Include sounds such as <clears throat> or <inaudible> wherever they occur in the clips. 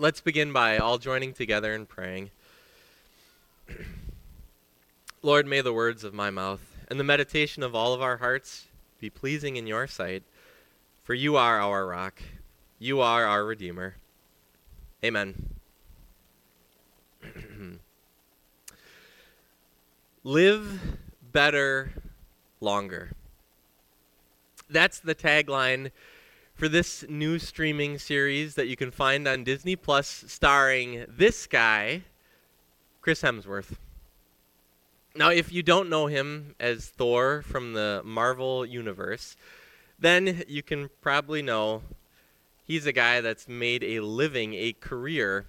Let's begin by all joining together and praying. <clears throat> Lord, may the words of my mouth and the meditation of all of our hearts be pleasing in your sight, for you are our rock, you are our Redeemer. Amen. <clears throat> Live better longer. That's the tagline for this new streaming series that you can find on Disney Plus starring this guy, Chris Hemsworth. Now, if you don't know him as Thor from the Marvel Universe, then you can probably know he's a guy that's made a living, a career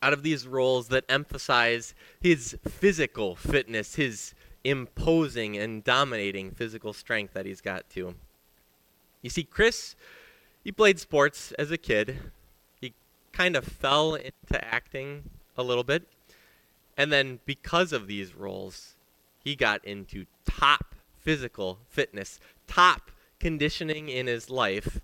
out of these roles that emphasize his physical fitness, his imposing and dominating physical strength that he's got too. You see, Chris, he played sports as a kid. He kind of fell into acting a little bit. And then because of these roles, he got into top physical fitness, top conditioning in his life.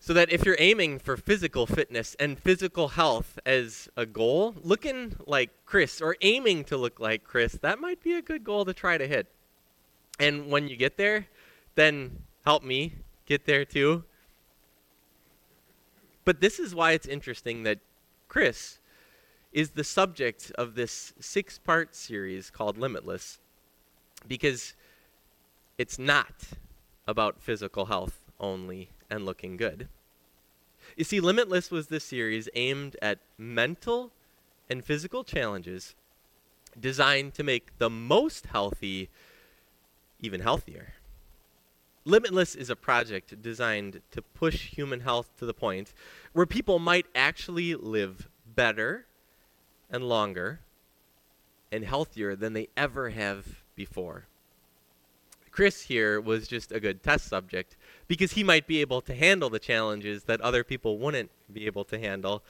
So that if you're aiming for physical fitness and physical health as a goal, looking like Chris or aiming to look like Chris, that might be a good goal to try to hit. And when you get there, then help me get there too. But this is why it's interesting that Chris is the subject of this six part series called Limitless because it's not about physical health only and looking good. You see, Limitless was this series aimed at mental and physical challenges designed to make the most healthy even healthier. Limitless is a project designed to push human health to the point where people might actually live better and longer and healthier than they ever have before. Chris here was just a good test subject because he might be able to handle the challenges that other people wouldn't be able to handle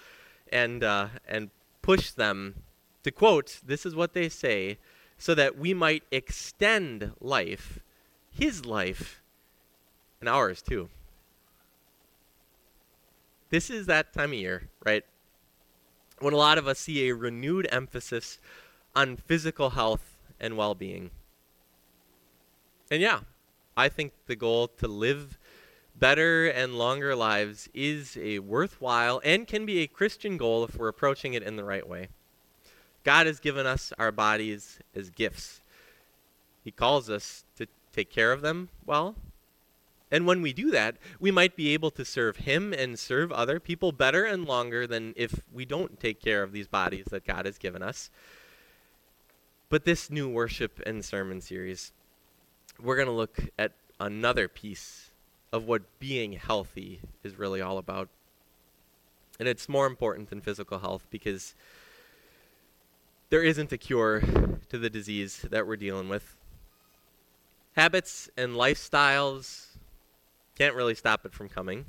and, uh, and push them to quote, this is what they say, so that we might extend life, his life, and ours too. This is that time of year, right? When a lot of us see a renewed emphasis on physical health and well being. And yeah, I think the goal to live better and longer lives is a worthwhile and can be a Christian goal if we're approaching it in the right way. God has given us our bodies as gifts. He calls us to take care of them well and when we do that, we might be able to serve Him and serve other people better and longer than if we don't take care of these bodies that God has given us. But this new worship and sermon series, we're going to look at another piece of what being healthy is really all about. And it's more important than physical health because there isn't a cure to the disease that we're dealing with. Habits and lifestyles can't really stop it from coming.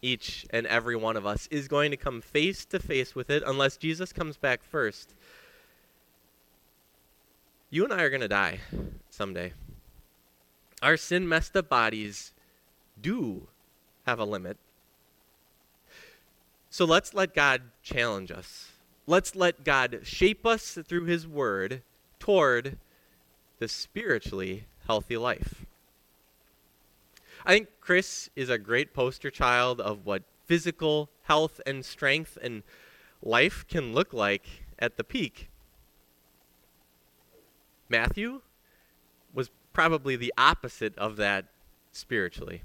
Each and every one of us is going to come face to face with it unless Jesus comes back first. You and I are going to die someday. Our sin messed up bodies do have a limit. So let's let God challenge us. Let's let God shape us through His Word toward the spiritually healthy life. I think Chris is a great poster child of what physical health and strength and life can look like at the peak. Matthew was probably the opposite of that spiritually.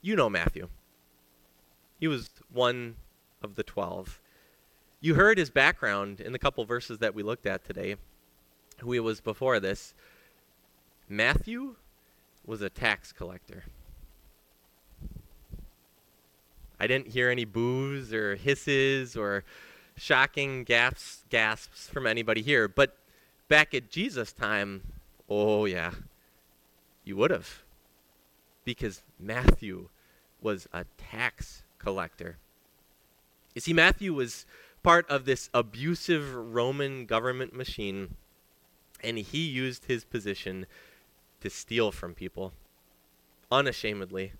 You know Matthew. He was one of the twelve. You heard his background in the couple verses that we looked at today, who he was before this. Matthew was a tax collector. I didn't hear any boos or hisses or shocking gasps, gasps from anybody here. But back at Jesus' time, oh yeah, you would have. Because Matthew was a tax collector. You see, Matthew was part of this abusive Roman government machine, and he used his position to steal from people unashamedly.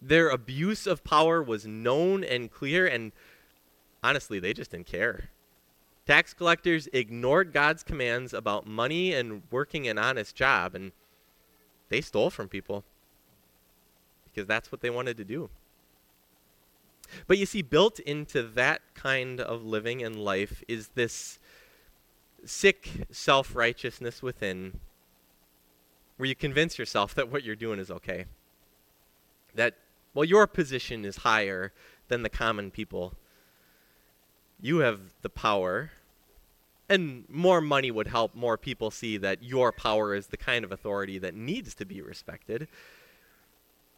Their abuse of power was known and clear, and honestly, they just didn't care. Tax collectors ignored God's commands about money and working an honest job, and they stole from people because that's what they wanted to do. But you see, built into that kind of living and life is this sick self righteousness within where you convince yourself that what you're doing is okay. That, well, your position is higher than the common people. You have the power, and more money would help more people see that your power is the kind of authority that needs to be respected.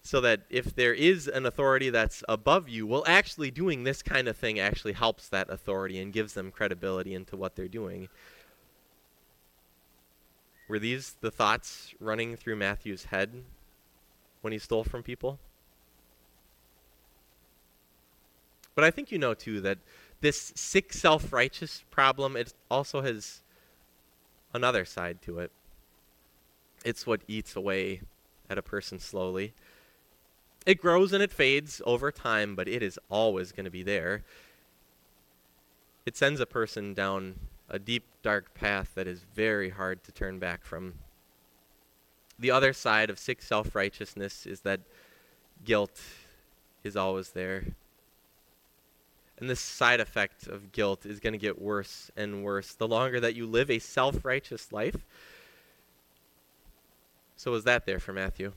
So that if there is an authority that's above you, well, actually doing this kind of thing actually helps that authority and gives them credibility into what they're doing. Were these the thoughts running through Matthew's head when he stole from people? But I think you know too that this sick self righteous problem it also has another side to it. It's what eats away at a person slowly. It grows and it fades over time, but it is always going to be there. It sends a person down a deep, dark path that is very hard to turn back from. The other side of sick self righteousness is that guilt is always there. And this side effect of guilt is going to get worse and worse the longer that you live a self righteous life. So, was that there for Matthew?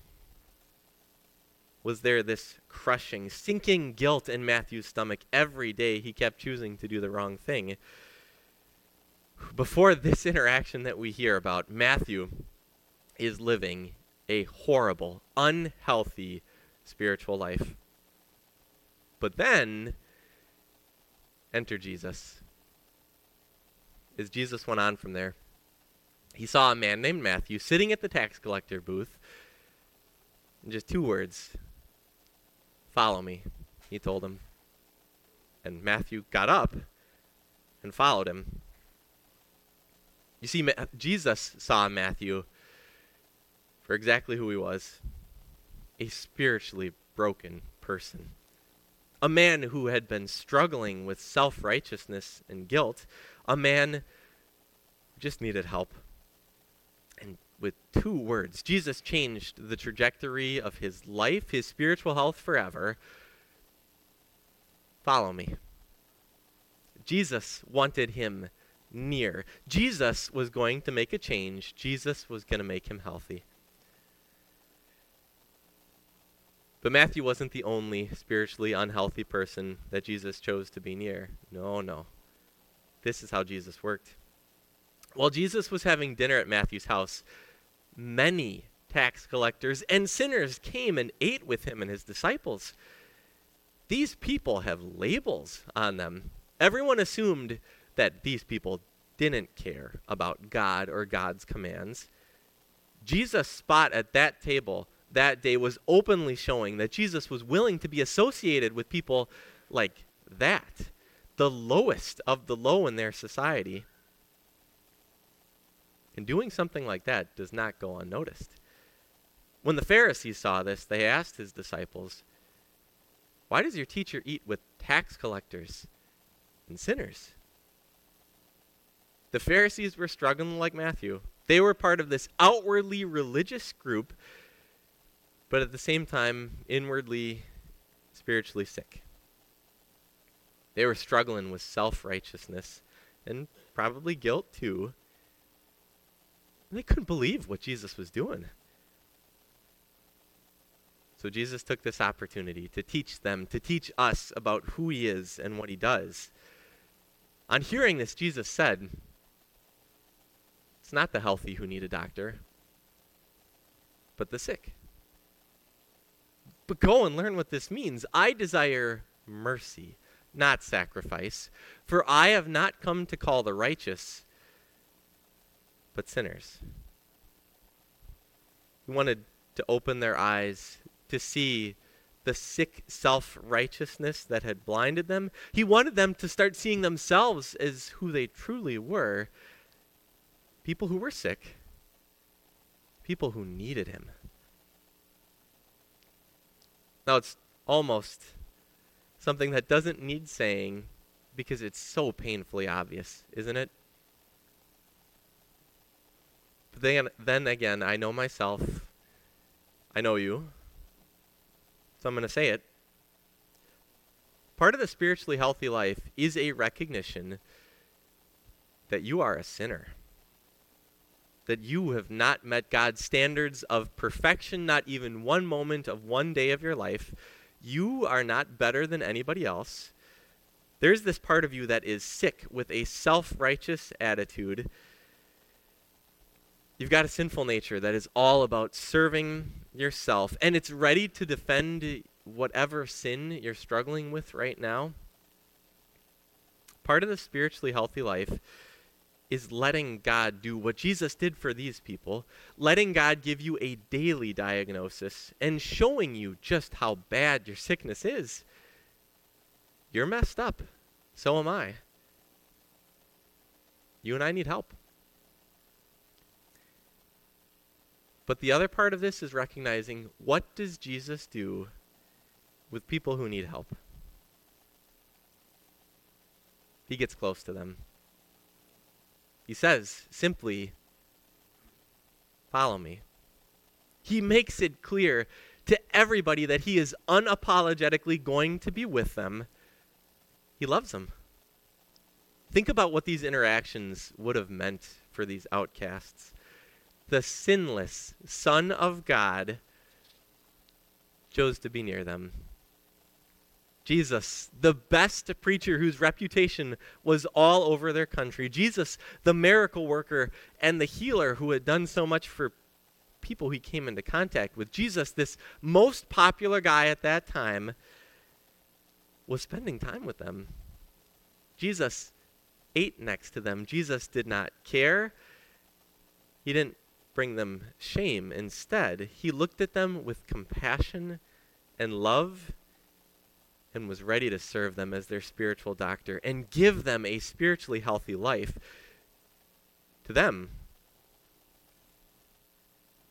Was there this crushing, sinking guilt in Matthew's stomach every day he kept choosing to do the wrong thing? Before this interaction that we hear about, Matthew is living a horrible, unhealthy spiritual life. But then, enter Jesus. As Jesus went on from there, he saw a man named Matthew sitting at the tax collector booth. And just two words Follow me, he told him. And Matthew got up and followed him. You see, Jesus saw Matthew for exactly who he was a spiritually broken person. A man who had been struggling with self righteousness and guilt. A man who just needed help. And with two words, Jesus changed the trajectory of his life, his spiritual health forever. Follow me. Jesus wanted him near. Jesus was going to make a change, Jesus was going to make him healthy. But Matthew wasn't the only spiritually unhealthy person that Jesus chose to be near. No, no. This is how Jesus worked. While Jesus was having dinner at Matthew's house, many tax collectors and sinners came and ate with him and his disciples. These people have labels on them. Everyone assumed that these people didn't care about God or God's commands. Jesus' spot at that table that day was openly showing that Jesus was willing to be associated with people like that, the lowest of the low in their society. And doing something like that does not go unnoticed. When the Pharisees saw this, they asked his disciples, Why does your teacher eat with tax collectors and sinners? The Pharisees were struggling like Matthew. They were part of this outwardly religious group, but at the same time, inwardly, spiritually sick. They were struggling with self righteousness and probably guilt too. They couldn't believe what Jesus was doing. So Jesus took this opportunity to teach them, to teach us about who he is and what he does. On hearing this, Jesus said, it's not the healthy who need a doctor, but the sick. But go and learn what this means. I desire mercy, not sacrifice, for I have not come to call the righteous, but sinners. He wanted to open their eyes to see the sick self righteousness that had blinded them. He wanted them to start seeing themselves as who they truly were people who were sick, people who needed him. Now, it's almost something that doesn't need saying because it's so painfully obvious, isn't it? But then, then again, I know myself. I know you. So I'm going to say it. Part of the spiritually healthy life is a recognition that you are a sinner. That you have not met God's standards of perfection, not even one moment of one day of your life. You are not better than anybody else. There's this part of you that is sick with a self righteous attitude. You've got a sinful nature that is all about serving yourself, and it's ready to defend whatever sin you're struggling with right now. Part of the spiritually healthy life is letting God do what Jesus did for these people, letting God give you a daily diagnosis and showing you just how bad your sickness is. You're messed up. So am I. You and I need help. But the other part of this is recognizing what does Jesus do with people who need help? He gets close to them. He says simply, Follow me. He makes it clear to everybody that he is unapologetically going to be with them. He loves them. Think about what these interactions would have meant for these outcasts. The sinless Son of God chose to be near them. Jesus, the best preacher whose reputation was all over their country. Jesus, the miracle worker and the healer who had done so much for people he came into contact with. Jesus, this most popular guy at that time, was spending time with them. Jesus ate next to them. Jesus did not care. He didn't bring them shame. Instead, he looked at them with compassion and love and was ready to serve them as their spiritual doctor and give them a spiritually healthy life. To them,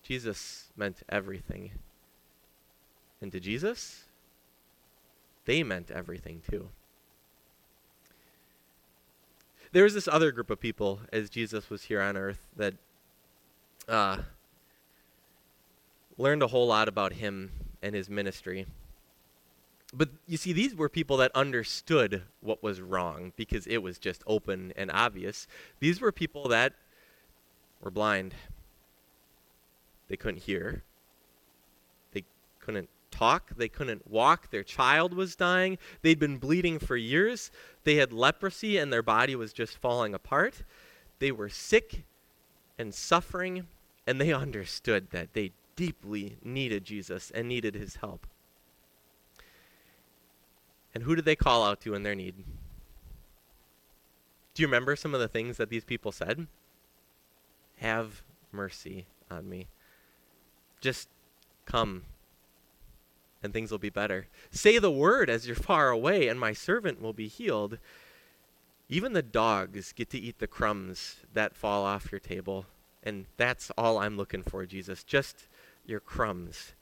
Jesus meant everything. And to Jesus, they meant everything too. There was this other group of people as Jesus was here on earth that uh, learned a whole lot about him and his ministry but you see, these were people that understood what was wrong because it was just open and obvious. These were people that were blind. They couldn't hear. They couldn't talk. They couldn't walk. Their child was dying. They'd been bleeding for years. They had leprosy and their body was just falling apart. They were sick and suffering, and they <laughs> understood that they deeply needed Jesus and needed his help. And who did they call out to in their need? Do you remember some of the things that these people said? Have mercy on me. Just come and things will be better. Say the word as you're far away, and my servant will be healed. Even the dogs get to eat the crumbs that fall off your table. And that's all I'm looking for, Jesus. Just your crumbs.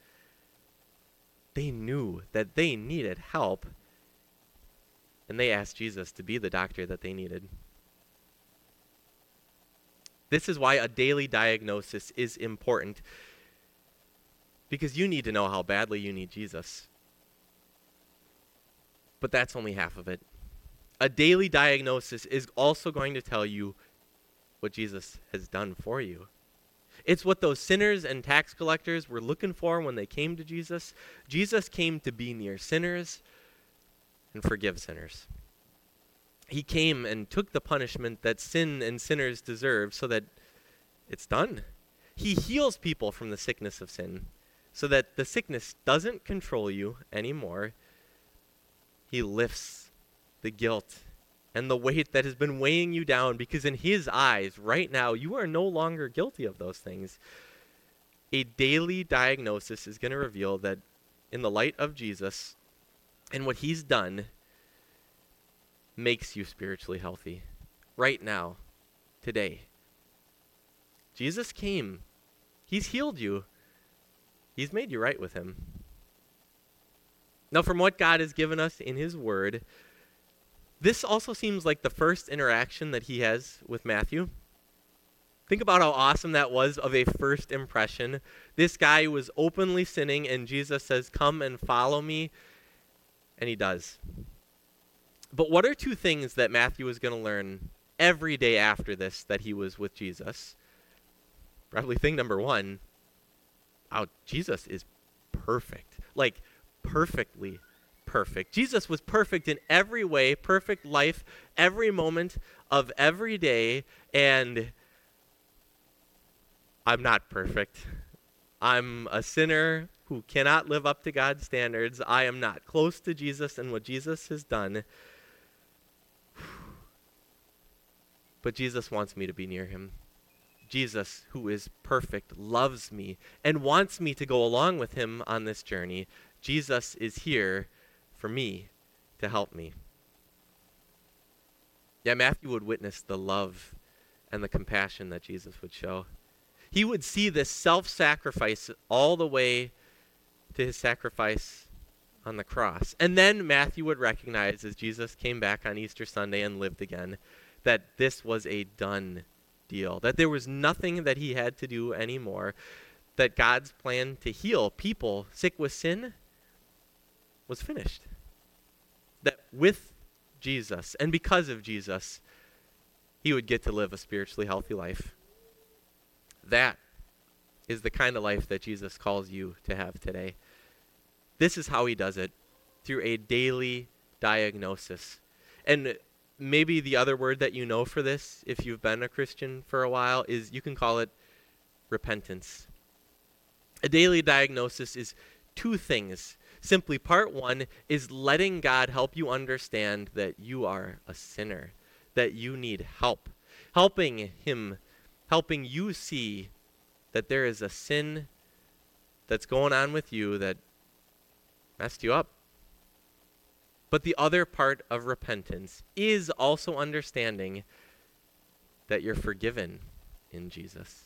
They knew that they needed help, and they asked Jesus to be the doctor that they needed. This is why a daily diagnosis is important because you need to know how badly you need Jesus. But that's only half of it. A daily diagnosis is also going to tell you what Jesus has done for you. It's what those sinners and tax collectors were looking for when they came to Jesus. Jesus came to be near sinners and forgive sinners. He came and took the punishment that sin and sinners deserve so that it's done. He heals people from the sickness of sin so that the sickness doesn't control you anymore. He lifts the guilt and the weight that has been weighing you down because, in His eyes, right now, you are no longer guilty of those things. A daily diagnosis is going to reveal that, in the light of Jesus, and what he's done makes you spiritually healthy right now, today. Jesus came, he's healed you, he's made you right with him. Now, from what God has given us in His Word, this also seems like the first interaction that He has with Matthew. Think about how awesome that was of a first impression. This guy was openly sinning, and Jesus says, Come and follow me. And he does. But what are two things that Matthew is going to learn every day after this that he was with Jesus? Probably thing number one oh, Jesus is perfect. Like, perfectly perfect. Jesus was perfect in every way, perfect life, every moment of every day. And I'm not perfect. I'm a sinner who cannot live up to God's standards. I am not close to Jesus and what Jesus has done. <sighs> But Jesus wants me to be near him. Jesus, who is perfect, loves me and wants me to go along with him on this journey. Jesus is here for me to help me. Yeah, Matthew would witness the love and the compassion that Jesus would show. He would see this self sacrifice all the way to his sacrifice on the cross. And then Matthew would recognize as Jesus came back on Easter Sunday and lived again that this was a done deal, that there was nothing that he had to do anymore, that God's plan to heal people sick with sin was finished. That with Jesus and because of Jesus, he would get to live a spiritually healthy life. That is the kind of life that Jesus calls you to have today. This is how he does it through a daily diagnosis. And maybe the other word that you know for this, if you've been a Christian for a while, is you can call it repentance. A daily diagnosis is two things. Simply, part one is letting God help you understand that you are a sinner, that you need help. Helping Him, helping you see that there is a sin that's going on with you that messed you up. But the other part of repentance is also understanding that you're forgiven in Jesus.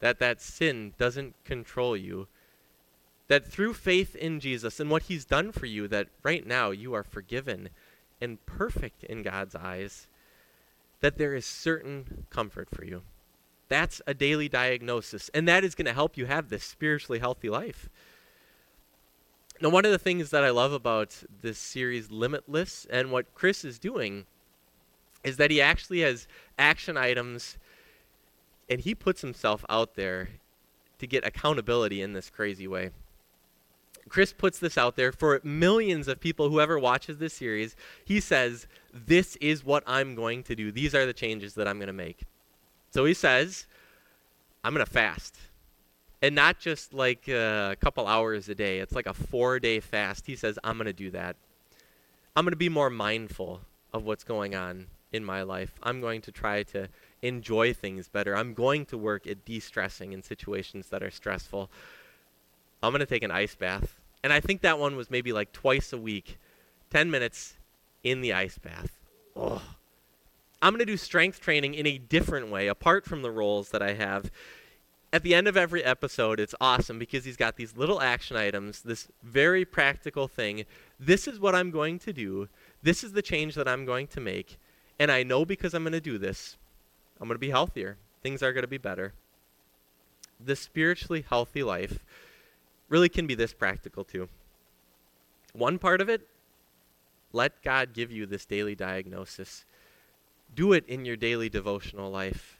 That that sin doesn't control you. That through faith in Jesus and what he's done for you that right now you are forgiven and perfect in God's eyes. That there is certain comfort for you. That's a daily diagnosis and that is going to help you have this spiritually healthy life. Now, one of the things that I love about this series, Limitless, and what Chris is doing is that he actually has action items and he puts himself out there to get accountability in this crazy way. Chris puts this out there for millions of people, whoever watches this series. He says, This is what I'm going to do. These are the changes that I'm going to make. So he says, I'm going to fast and not just like a couple hours a day. It's like a four day fast. He says, I'm going to do that. I'm going to be more mindful of what's going on in my life. I'm going to try to enjoy things better. I'm going to work at de stressing in situations that are stressful. I'm going to take an ice bath. And I think that one was maybe like twice a week, 10 minutes in the ice bath. I'm going to do strength training in a different way, apart from the roles that I have at the end of every episode, it's awesome because he's got these little action items, this very practical thing. This is what I'm going to do. This is the change that I'm going to make. And I know because I'm going to do this, I'm going to be healthier. Things are going to be better. The spiritually healthy life really can be this practical too. One part of it, let God give you this daily diagnosis. Do it in your daily devotional life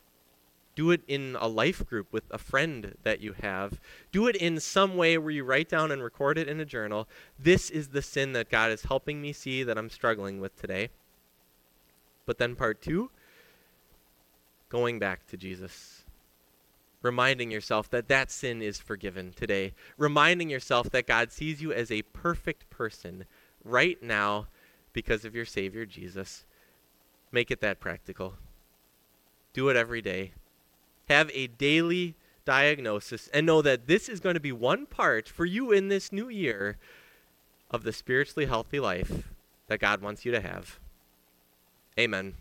do it in a life group with a friend that you have. Do it in some way where you write down and record it in a journal. This is the sin that God is helping me see that I'm struggling with today. But then, part two, going back to Jesus. Reminding yourself that that sin is forgiven today. Reminding yourself that God sees you as a perfect person right now because of your Savior, Jesus. Make it that practical. Do it every day have a daily diagnosis and know that this is going to be one part for you in this new year of the spiritually healthy life that God wants you to have. Amen.